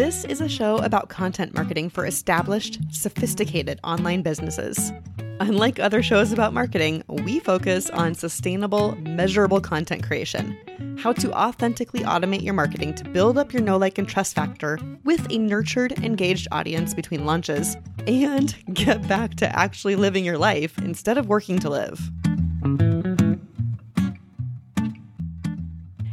This is a show about content marketing for established, sophisticated online businesses. Unlike other shows about marketing, we focus on sustainable, measurable content creation. How to authentically automate your marketing to build up your know, like, and trust factor with a nurtured, engaged audience between launches, and get back to actually living your life instead of working to live.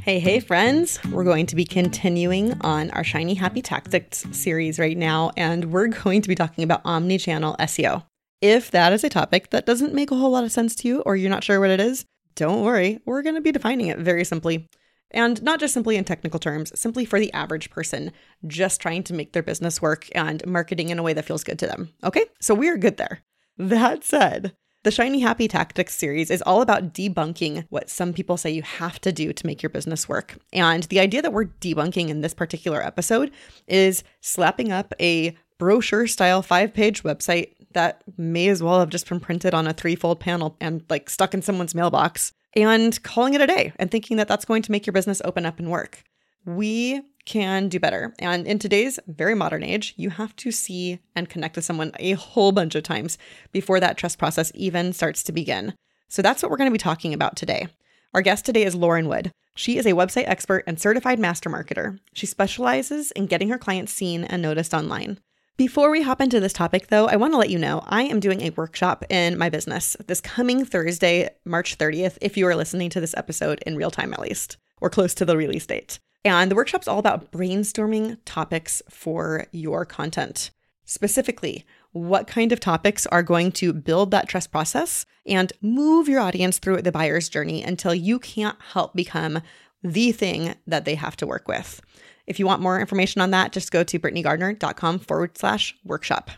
Hey, hey, friends. We're going to be continuing on our Shiny Happy Tactics series right now, and we're going to be talking about omni channel SEO. If that is a topic that doesn't make a whole lot of sense to you, or you're not sure what it is, don't worry. We're going to be defining it very simply. And not just simply in technical terms, simply for the average person just trying to make their business work and marketing in a way that feels good to them. Okay, so we're good there. That said, the Shiny Happy Tactics series is all about debunking what some people say you have to do to make your business work. And the idea that we're debunking in this particular episode is slapping up a brochure style five page website that may as well have just been printed on a threefold panel and like stuck in someone's mailbox and calling it a day and thinking that that's going to make your business open up and work. We can do better. And in today's very modern age, you have to see and connect with someone a whole bunch of times before that trust process even starts to begin. So that's what we're going to be talking about today. Our guest today is Lauren Wood. She is a website expert and certified master marketer. She specializes in getting her clients seen and noticed online. Before we hop into this topic, though, I want to let you know I am doing a workshop in my business this coming Thursday, March 30th, if you are listening to this episode in real time at least, or close to the release date. And the workshop's all about brainstorming topics for your content. Specifically, what kind of topics are going to build that trust process and move your audience through the buyer's journey until you can't help become the thing that they have to work with. If you want more information on that, just go to britneygardner.com forward slash workshop.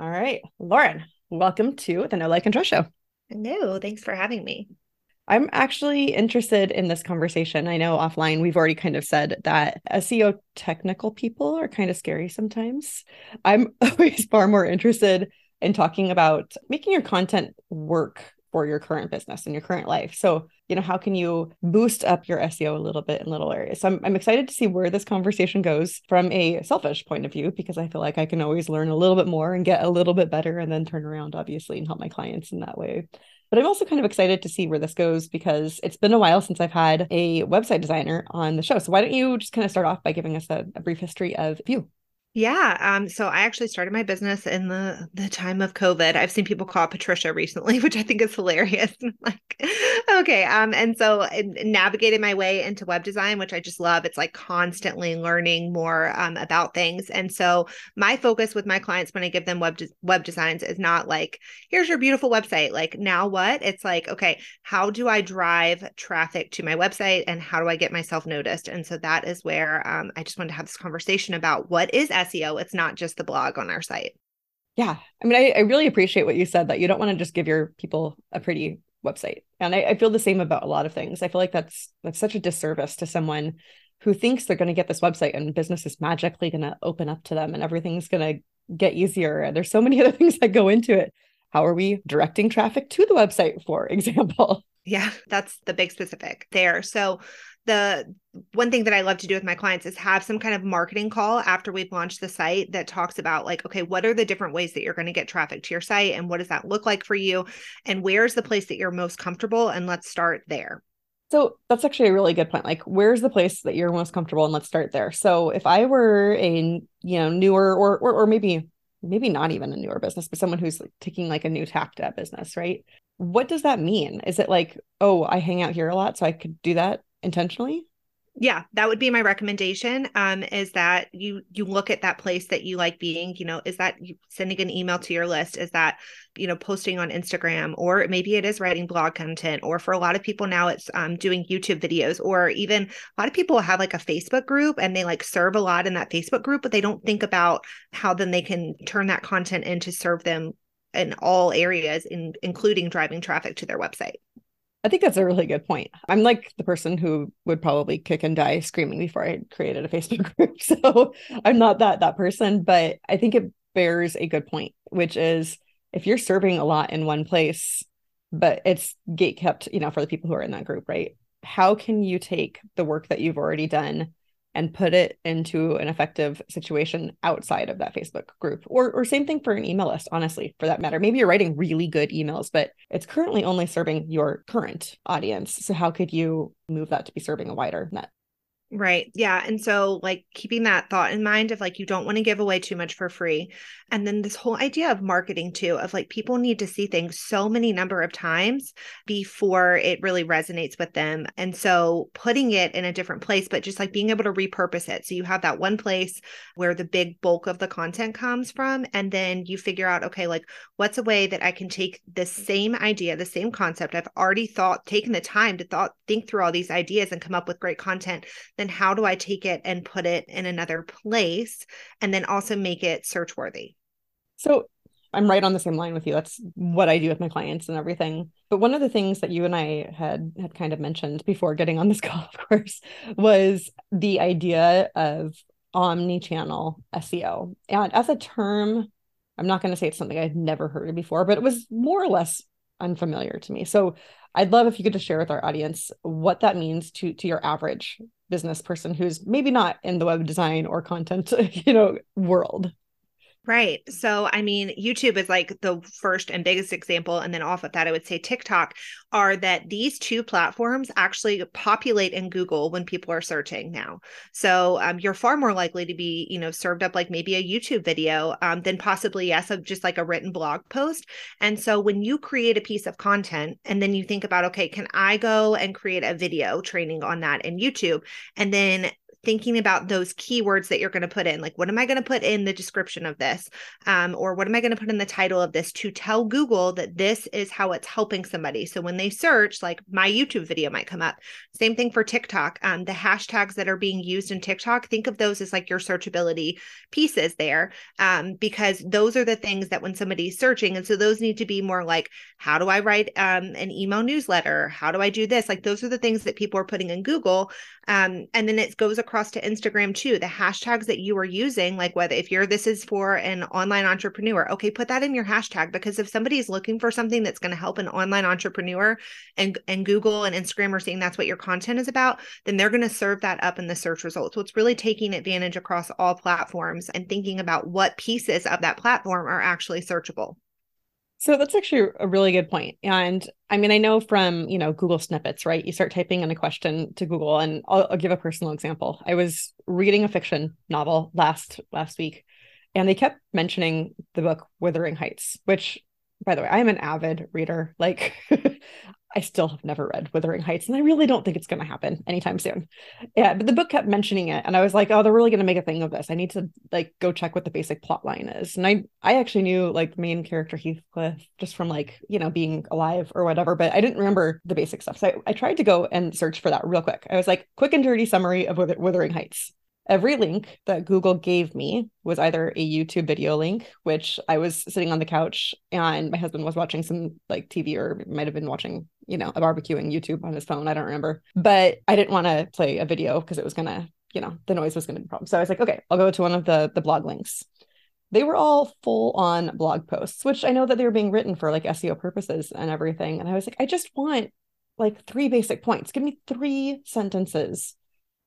All right, Lauren, welcome to the Know Like and Trust Show. No, thanks for having me. I'm actually interested in this conversation. I know offline we've already kind of said that SEO technical people are kind of scary sometimes. I'm always far more interested in talking about making your content work for your current business and your current life. So, you know, how can you boost up your SEO a little bit in little areas? So I'm, I'm excited to see where this conversation goes from a selfish point of view, because I feel like I can always learn a little bit more and get a little bit better and then turn around, obviously, and help my clients in that way. But I'm also kind of excited to see where this goes because it's been a while since I've had a website designer on the show. So why don't you just kind of start off by giving us a, a brief history of you? Yeah. Um, so I actually started my business in the the time of COVID. I've seen people call Patricia recently, which I think is hilarious. like, okay. Um, and so I navigated my way into web design, which I just love. It's like constantly learning more um, about things. And so my focus with my clients when I give them web de- web designs is not like, here's your beautiful website. Like now what? It's like, okay, how do I drive traffic to my website and how do I get myself noticed? And so that is where um, I just wanted to have this conversation about what is SEO. It's not just the blog on our site. Yeah. I mean, I, I really appreciate what you said that you don't want to just give your people a pretty website. And I, I feel the same about a lot of things. I feel like that's that's such a disservice to someone who thinks they're going to get this website and business is magically going to open up to them and everything's going to get easier. And there's so many other things that go into it. How are we directing traffic to the website, for example? Yeah, that's the big specific there. So the one thing that I love to do with my clients is have some kind of marketing call after we've launched the site that talks about like, okay, what are the different ways that you're going to get traffic to your site and what does that look like for you? And where's the place that you're most comfortable? And let's start there. So that's actually a really good point. Like, where's the place that you're most comfortable? And let's start there. So if I were a you know newer or or, or maybe maybe not even a newer business, but someone who's taking like a new tack to that business, right? What does that mean? Is it like, oh, I hang out here a lot, so I could do that intentionally? yeah that would be my recommendation um is that you you look at that place that you like being you know is that sending an email to your list is that you know posting on instagram or maybe it is writing blog content or for a lot of people now it's um, doing youtube videos or even a lot of people have like a facebook group and they like serve a lot in that facebook group but they don't think about how then they can turn that content in to serve them in all areas in, including driving traffic to their website I think that's a really good point. I'm like the person who would probably kick and die screaming before I created a Facebook group. So I'm not that that person, but I think it bears a good point, which is if you're serving a lot in one place, but it's gate kept, you know, for the people who are in that group, right? How can you take the work that you've already done and put it into an effective situation outside of that Facebook group. Or or same thing for an email list, honestly, for that matter. Maybe you're writing really good emails, but it's currently only serving your current audience. So how could you move that to be serving a wider net? Right. Yeah. And so, like, keeping that thought in mind of like, you don't want to give away too much for free. And then this whole idea of marketing, too, of like, people need to see things so many number of times before it really resonates with them. And so, putting it in a different place, but just like being able to repurpose it. So, you have that one place where the big bulk of the content comes from. And then you figure out, okay, like, what's a way that I can take the same idea, the same concept I've already thought, taken the time to thought, think through all these ideas and come up with great content then how do I take it and put it in another place and then also make it search worthy? So I'm right on the same line with you. That's what I do with my clients and everything. But one of the things that you and I had had kind of mentioned before getting on this call, of course, was the idea of omni-channel SEO. And as a term, I'm not going to say it's something I'd never heard of before, but it was more or less unfamiliar to me. So I'd love if you could just share with our audience what that means to to your average business person who's maybe not in the web design or content, you know, world. Right. So, I mean, YouTube is like the first and biggest example. And then off of that, I would say TikTok are that these two platforms actually populate in Google when people are searching now. So, um, you're far more likely to be, you know, served up like maybe a YouTube video um, than possibly, yes, of just like a written blog post. And so, when you create a piece of content and then you think about, okay, can I go and create a video training on that in YouTube? And then thinking about those keywords that you're going to put in like what am i going to put in the description of this? Um, or what am i going to put in the title of this to tell google that this is how it's helping somebody? So when they search like my youtube video might come up. Same thing for tiktok. Um, the hashtags that are being used in tiktok think of those as like your searchability pieces there. Um, because those are the things that when somebody's searching and so those need to be more like how do i write um, an email newsletter? How do i do this? Like those are the things that people are putting in google. Um, and then it goes across to Instagram too. The hashtags that you are using, like whether if you're this is for an online entrepreneur, okay, put that in your hashtag because if somebody is looking for something that's going to help an online entrepreneur and and Google and Instagram are seeing that's what your content is about, then they're going to serve that up in the search results. So it's really taking advantage across all platforms and thinking about what pieces of that platform are actually searchable. So that's actually a really good point. And I mean, I know from, you know, Google snippets, right? You start typing in a question to Google and I'll, I'll give a personal example. I was reading a fiction novel last last week and they kept mentioning the book Wuthering Heights, which by the way, I'm an avid reader. Like I still have never read Wuthering Heights, and I really don't think it's going to happen anytime soon. Yeah, but the book kept mentioning it, and I was like, "Oh, they're really going to make a thing of this. I need to like go check what the basic plot line is." And I, I actually knew like main character Heathcliff just from like you know being alive or whatever, but I didn't remember the basic stuff. So I, I tried to go and search for that real quick. I was like, "Quick and dirty summary of Wuthering Heights." Every link that Google gave me was either a YouTube video link, which I was sitting on the couch and my husband was watching some like TV or might have been watching, you know, a barbecuing YouTube on his phone. I don't remember. But I didn't want to play a video because it was going to, you know, the noise was going to be a problem. So I was like, okay, I'll go to one of the the blog links. They were all full on blog posts, which I know that they were being written for like SEO purposes and everything. And I was like, I just want like three basic points. Give me three sentences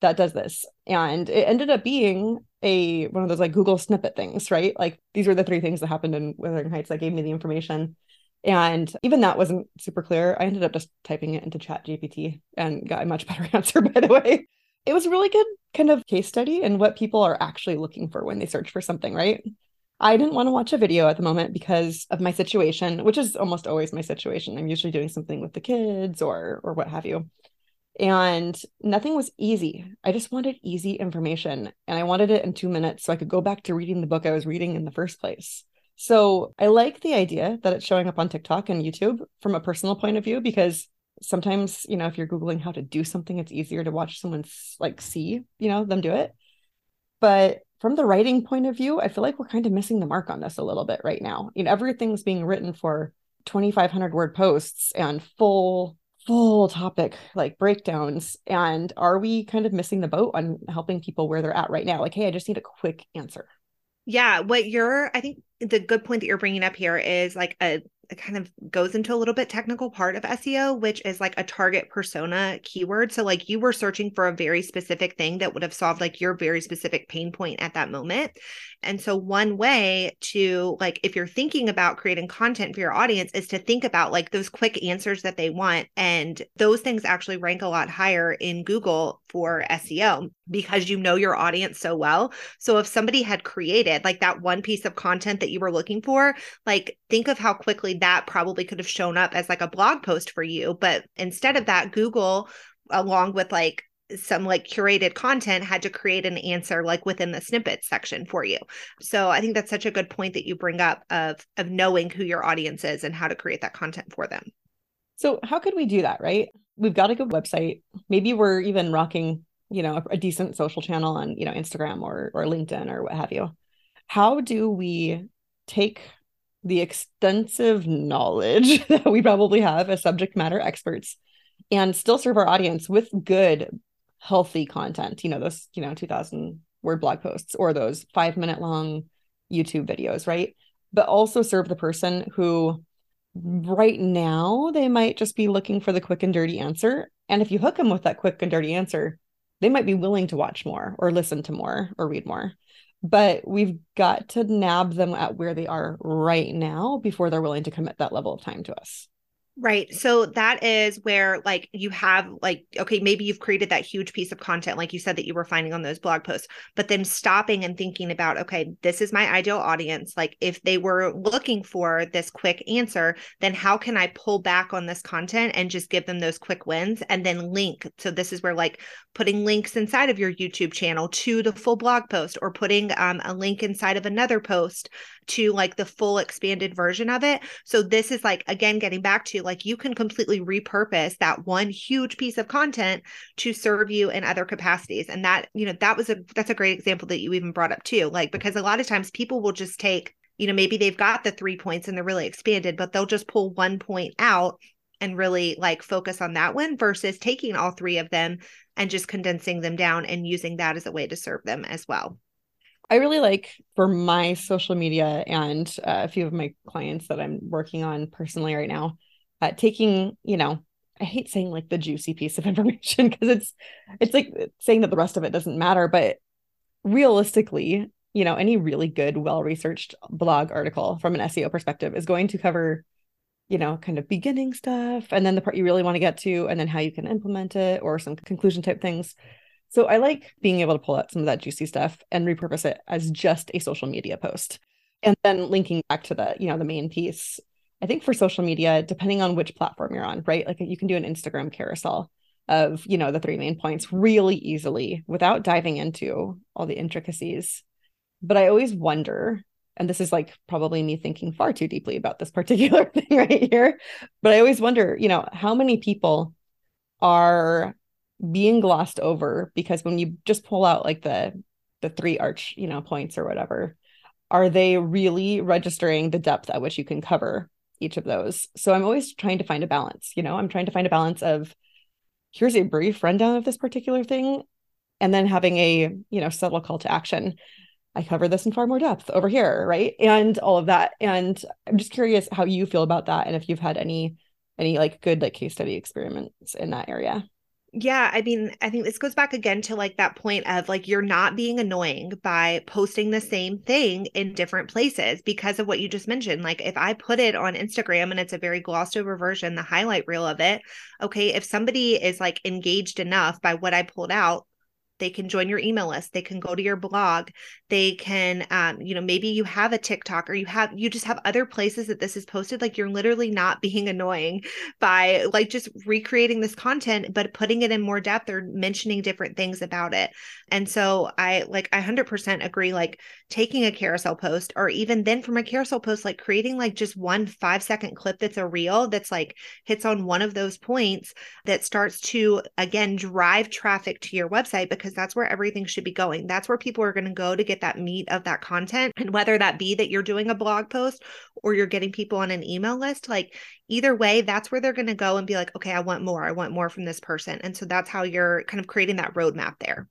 that does this. And it ended up being a one of those like google snippet things right? Like these were the three things that happened in wuthering heights that gave me the information. And even that wasn't super clear. I ended up just typing it into ChatGPT and got a much better answer by the way. It was a really good kind of case study and what people are actually looking for when they search for something right? I didn't want to watch a video at the moment because of my situation, which is almost always my situation. I'm usually doing something with the kids or or what have you and nothing was easy. I just wanted easy information and I wanted it in two minutes so I could go back to reading the book I was reading in the first place. So I like the idea that it's showing up on TikTok and YouTube from a personal point of view because sometimes, you know, if you're Googling how to do something, it's easier to watch someone like see, you know, them do it. But from the writing point of view, I feel like we're kind of missing the mark on this a little bit right now. You know, everything's being written for 2,500 word posts and full full topic like breakdowns and are we kind of missing the boat on helping people where they're at right now like hey i just need a quick answer yeah what you're i think the good point that you're bringing up here is like a it kind of goes into a little bit technical part of SEO, which is like a target persona keyword. So, like you were searching for a very specific thing that would have solved like your very specific pain point at that moment. And so, one way to like, if you're thinking about creating content for your audience, is to think about like those quick answers that they want. And those things actually rank a lot higher in Google for SEO because you know your audience so well. So, if somebody had created like that one piece of content that you were looking for, like think of how quickly that probably could have shown up as like a blog post for you. But instead of that, Google, along with like some like curated content had to create an answer like within the snippets section for you. So I think that's such a good point that you bring up of of knowing who your audience is and how to create that content for them. So how could we do that, right? We've got a good website. Maybe we're even rocking, you know, a, a decent social channel on, you know, Instagram or or LinkedIn or what have you. How do we take the extensive knowledge that we probably have as subject matter experts and still serve our audience with good healthy content you know those you know 2000 word blog posts or those five minute long youtube videos right? But also serve the person who right now they might just be looking for the quick and dirty answer. And if you hook them with that quick and dirty answer they might be willing to watch more or listen to more or read more. But we've got to nab them at where they are right now before they're willing to commit that level of time to us Right. So that is where like you have like okay, maybe you've created that huge piece of content like you said that you were finding on those blog posts, but then stopping and thinking about okay, this is my ideal audience. Like if they were looking for this quick answer, then how can I pull back on this content and just give them those quick wins and then link. So this is where like putting links inside of your YouTube channel to the full blog post or putting um, a link inside of another post to like the full expanded version of it. So this is like again getting back to like you can completely repurpose that one huge piece of content to serve you in other capacities. And that, you know, that was a that's a great example that you even brought up too. Like because a lot of times people will just take you know maybe they've got the three points and they're really expanded but they'll just pull one point out and really like focus on that one versus taking all three of them and just condensing them down and using that as a way to serve them as well I really like for my social media and uh, a few of my clients that I'm working on personally right now, uh, taking, you know, I hate saying like the juicy piece of information because it's it's like saying that the rest of it doesn't matter, but realistically, you know, any really good, well-researched blog article from an SEO perspective is going to cover, you know, kind of beginning stuff and then the part you really want to get to and then how you can implement it or some conclusion type things. So I like being able to pull out some of that juicy stuff and repurpose it as just a social media post. And then linking back to the, you know, the main piece. I think for social media, depending on which platform you're on, right? Like you can do an Instagram carousel of, you know, the three main points really easily without diving into all the intricacies. But I always wonder, and this is like probably me thinking far too deeply about this particular thing right here, but I always wonder, you know, how many people are being glossed over because when you just pull out like the the three arch you know points or whatever are they really registering the depth at which you can cover each of those? So i'm always trying to find a balance you know? I'm trying to find a balance of here's a brief rundown of this particular thing and then having a you know subtle call to action. I cover this in far more depth over here right? And all of that. And i'm just curious how you feel about that and if you've had any any like good like case study experiments in that area yeah, I mean, I think this goes back again to like that point of like you're not being annoying by posting the same thing in different places because of what you just mentioned. Like if I put it on Instagram and it's a very glossed over version, the highlight reel of it, okay, if somebody is like engaged enough by what I pulled out, they can join your email list they can go to your blog they can um, you know maybe you have a tiktok or you have you just have other places that this is posted like you're literally not being annoying by like just recreating this content but putting it in more depth or mentioning different things about it. And so i like i 100% agree like taking a carousel post or even then from a carousel post like creating like just one five second clip that's a reel that's like hits on one of those points that starts to again drive traffic to your website because because that's where everything should be going. That's where people are going to go to get that meat of that content. And whether that be that you're doing a blog post or you're getting people on an email list, like either way, that's where they're going to go and be like, okay, I want more. I want more from this person. And so that's how you're kind of creating that roadmap there.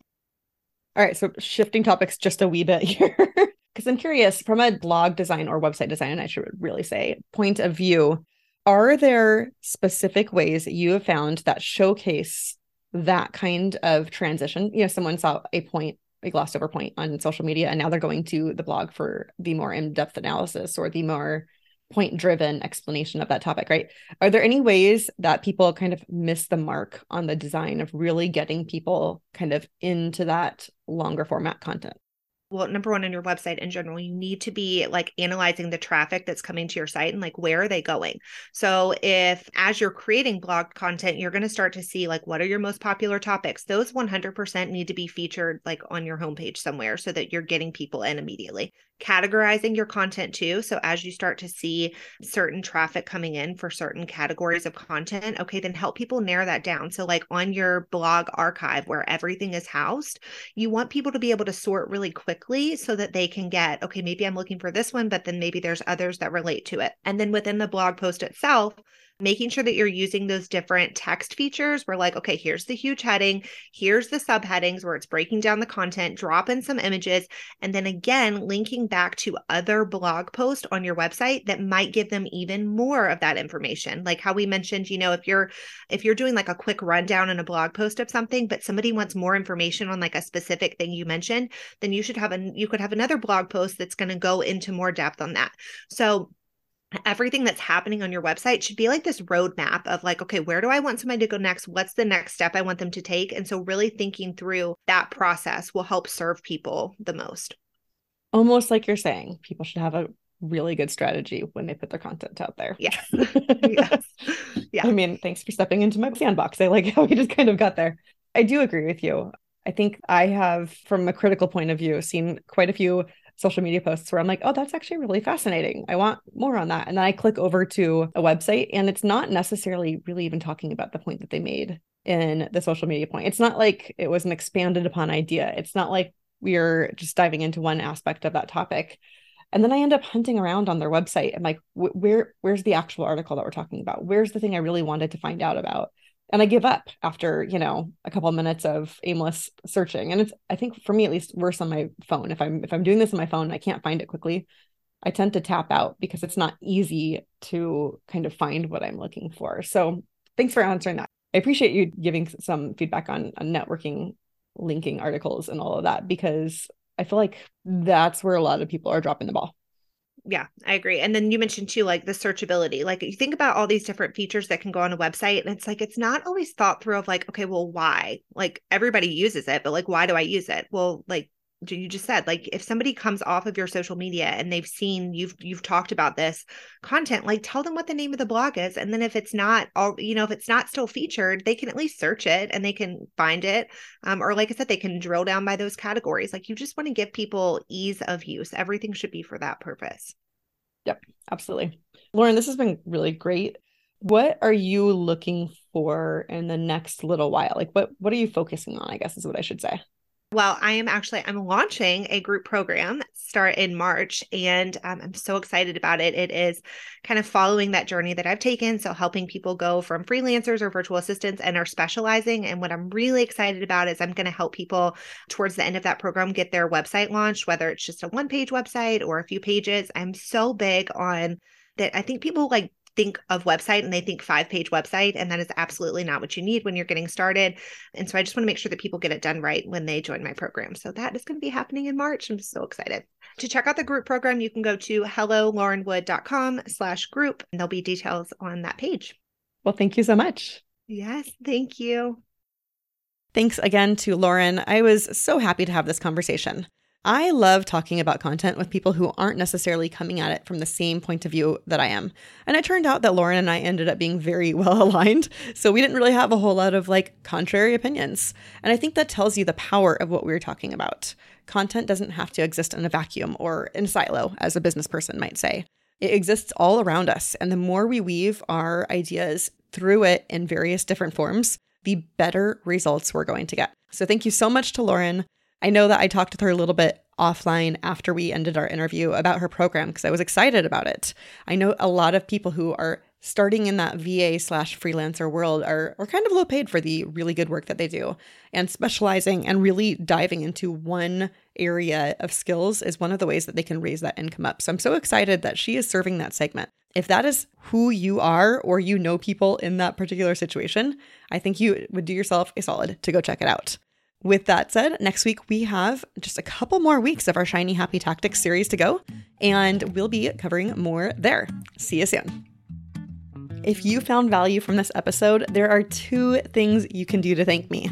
All right. So shifting topics just a wee bit here. because I'm curious from a blog design or website design, I should really say, point of view, are there specific ways that you have found that showcase that kind of transition? You know, someone saw a point, a glossed over point on social media, and now they're going to the blog for the more in depth analysis or the more point driven explanation of that topic, right? Are there any ways that people kind of miss the mark on the design of really getting people kind of into that longer format content? Well number one on your website in general you need to be like analyzing the traffic that's coming to your site and like where are they going. So if as you're creating blog content you're going to start to see like what are your most popular topics? Those 100% need to be featured like on your homepage somewhere so that you're getting people in immediately categorizing your content too. So as you start to see certain traffic coming in for certain categories of content, okay, then help people narrow that down. So like on your blog archive where everything is housed, you want people to be able to sort really quickly so that they can get, okay, maybe I'm looking for this one, but then maybe there's others that relate to it. And then within the blog post itself, making sure that you're using those different text features where like okay here's the huge heading here's the subheadings where it's breaking down the content drop in some images and then again linking back to other blog posts on your website that might give them even more of that information. Like how we mentioned you know if you're if you're doing like a quick rundown in a blog post of something but somebody wants more information on like a specific thing you mentioned then you should have a you could have another blog post that's going to go into more depth on that. So everything that's happening on your website should be like this roadmap of like, okay, where do I want somebody to go next? What's the next step I want them to take? And so, really thinking through that process will help serve people the most. Almost like you're saying, people should have a really good strategy when they put their content out there. Yes. yes. Yeah. I mean, thanks for stepping into my sandbox. I like how we just kind of got there. I do agree with you. I think I have, from a critical point of view, seen quite a few social media posts where I'm like, oh, that's actually really fascinating. I want more on that. And then I click over to a website and it's not necessarily really even talking about the point that they made in the social media point. It's not like it was an expanded upon idea. It's not like we're just diving into one aspect of that topic. And then I end up hunting around on their website and like, where where's the actual article that we're talking about? Where's the thing I really wanted to find out about? And I give up after, you know, a couple of minutes of aimless searching. And it's I think for me at least worse on my phone. If I'm if I'm doing this on my phone, I can't find it quickly. I tend to tap out because it's not easy to kind of find what I'm looking for. So thanks for answering that. I appreciate you giving some feedback on, on networking, linking articles and all of that because I feel like that's where a lot of people are dropping the ball yeah, I agree. And then you mentioned too, like the searchability. Like you think about all these different features that can go on a website, and it's like it's not always thought through of like, okay, well, why? Like everybody uses it, but like, why do I use it? Well, like you just said like if somebody comes off of your social media and they've seen you've you've talked about this content like tell them what the name of the blog is. And then if it's not all you know if it's not still featured they can at least search it and they can find it. Um, or like i said they can drill down by those categories. Like you just want to give people ease of use. Everything should be for that purpose. Yep absolutely. Lauren this has been really great. What are you looking for in the next little while? Like what what are you focusing on i guess is what i should say well, I am actually I'm launching a group program start in March, and um, I'm so excited about it. It is kind of following that journey that I've taken, so helping people go from freelancers or virtual assistants and are specializing. And what I'm really excited about is I'm going to help people towards the end of that program get their website launched, whether it's just a one page website or a few pages. I'm so big on that. I think people like think of website and they think five page website and that is absolutely not what you need when you're getting started. And so i just want to make sure that people get it done right when they join my program. So that is going to be happening in march. I'm so excited. To check out the group program you can go to hellolaurenwood.com slash group and there'll be details on that page. Well thank you so much. Yes thank you. Thanks again to Lauren. I was so happy to have this conversation. I love talking about content with people who aren't necessarily coming at it from the same point of view that I am. And it turned out that Lauren and I ended up being very well aligned. So we didn't really have a whole lot of like contrary opinions. And I think that tells you the power of what we were talking about. Content doesn't have to exist in a vacuum or in silo, as a business person might say. It exists all around us. And the more we weave our ideas through it in various different forms, the better results we're going to get. So thank you so much to Lauren. I know that I talked with her a little bit offline after we ended our interview about her program because I was excited about it. I know a lot of people who are starting in that VA slash freelancer world are, are kind of low paid for the really good work that they do. And specializing and really diving into one area of skills is one of the ways that they can raise that income up. So I'm so excited that she is serving that segment. If that is who you are or you know people in that particular situation, I think you would do yourself a solid to go check it out. With that said, next week we have just a couple more weeks of our Shiny Happy Tactics series to go, and we'll be covering more there. See you soon. If you found value from this episode, there are two things you can do to thank me.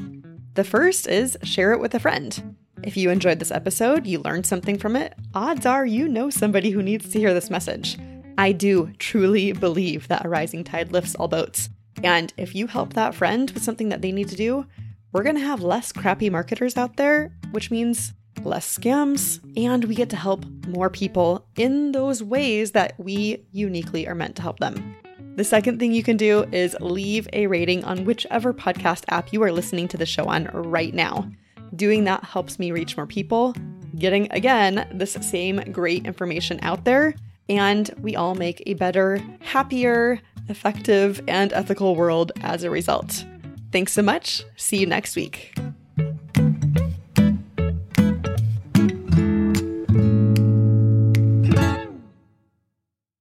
The first is share it with a friend. If you enjoyed this episode, you learned something from it, odds are you know somebody who needs to hear this message. I do truly believe that a rising tide lifts all boats. And if you help that friend with something that they need to do, we're going to have less crappy marketers out there, which means less scams, and we get to help more people in those ways that we uniquely are meant to help them. The second thing you can do is leave a rating on whichever podcast app you are listening to the show on right now. Doing that helps me reach more people, getting again this same great information out there, and we all make a better, happier, effective, and ethical world as a result. Thanks so much. See you next week.